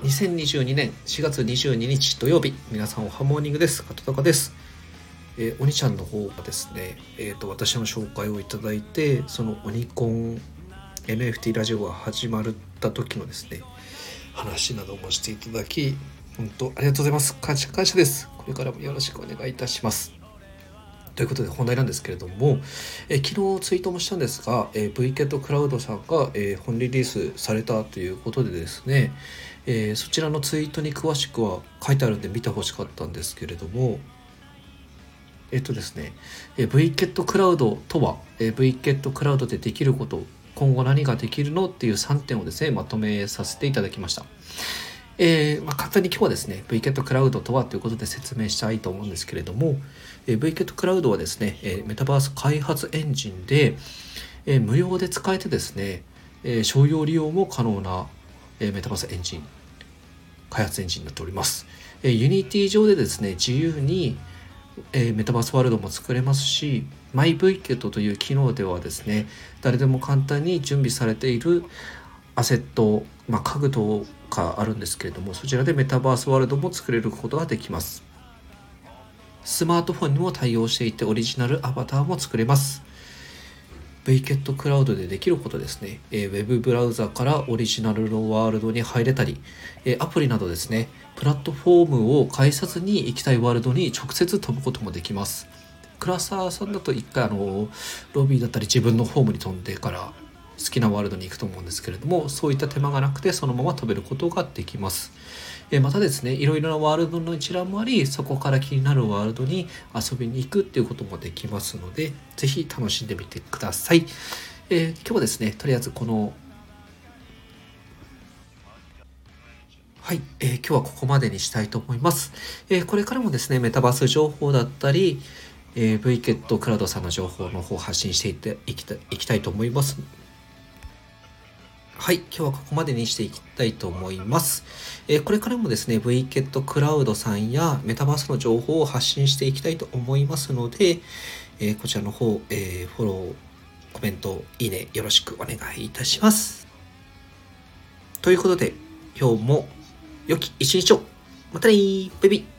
2022年4月22日土曜日皆さんおはモーニングです。片高です。えー、おにちゃんの方がですね、えーと、私の紹介をいただいてそのオニコン NFT ラジオが始まった時のですね話などもしていただき本当ありがとうございます。感謝感謝です。これからもよろしくお願いいたします。ということで本題なんですけれども、え昨日ツイートもしたんですが、え、VKET クラウドさんが、え、本リリースされたということでですね、え、そちらのツイートに詳しくは書いてあるんで見てほしかったんですけれどもえっとですね、え VKET クラウドとは、え VKET クラウドでできること今後何ができるのっていう3点をですねまとめさせていただきました。えー、まあ、簡単に今日はですね VKET クラウドとはということで説明したいと思うんですけれども、えー、VKET クラウドはですね、えー、メタバース開発エンジンで、え無料で使えてですね、え商用利用も可能な、えメタバースエンジン開発エンジンになっております、え Unity 上でですね自由に、えメタバースワールドも作れますし MyVKET という機能ではですね誰でも簡単に準備されているアセット、まあ、家具とかあるんですけれどもそちらでメタバースワールドも作れることができます。スマートフォンにも対応していてオリジナルアバターも作れます。VKET クラウドでできることですね、えー、ウェブブラウザからオリジナルのワールドに入れたり、え、アプリなどですね。プラットフォームを介さずに行きたいワールドに直接飛ぶこともできます。クラスターさんだと一回あのロビーだったり自分のホームに飛んでから好きなワールドに行くと思うんですけれどもそういった手間がなくてそのまま飛べることができます。えまたですねいろいろなワールドの一覧もありそこから気になるワールドに遊びに行くっていうこともできますので是非楽しんでみてください、え、今日はですねとりあえずこのはい、えー、今日はここまでにしたいと思います、えー、これからもですねメタバース情報だったりえー、VKET クラウドさんの情報の方を発信していっていきたいきたいと思います。はい、今日はここまでにしていきたいと思います。えー、これからもですね、VKET クラウドさんやメタバースの情報を発信していきたいと思いますので、えー、こちらの方、えー、フォロー、コメント、いいね、よろしくお願いいたします。ということで、今日も良き一日をまたねバイビー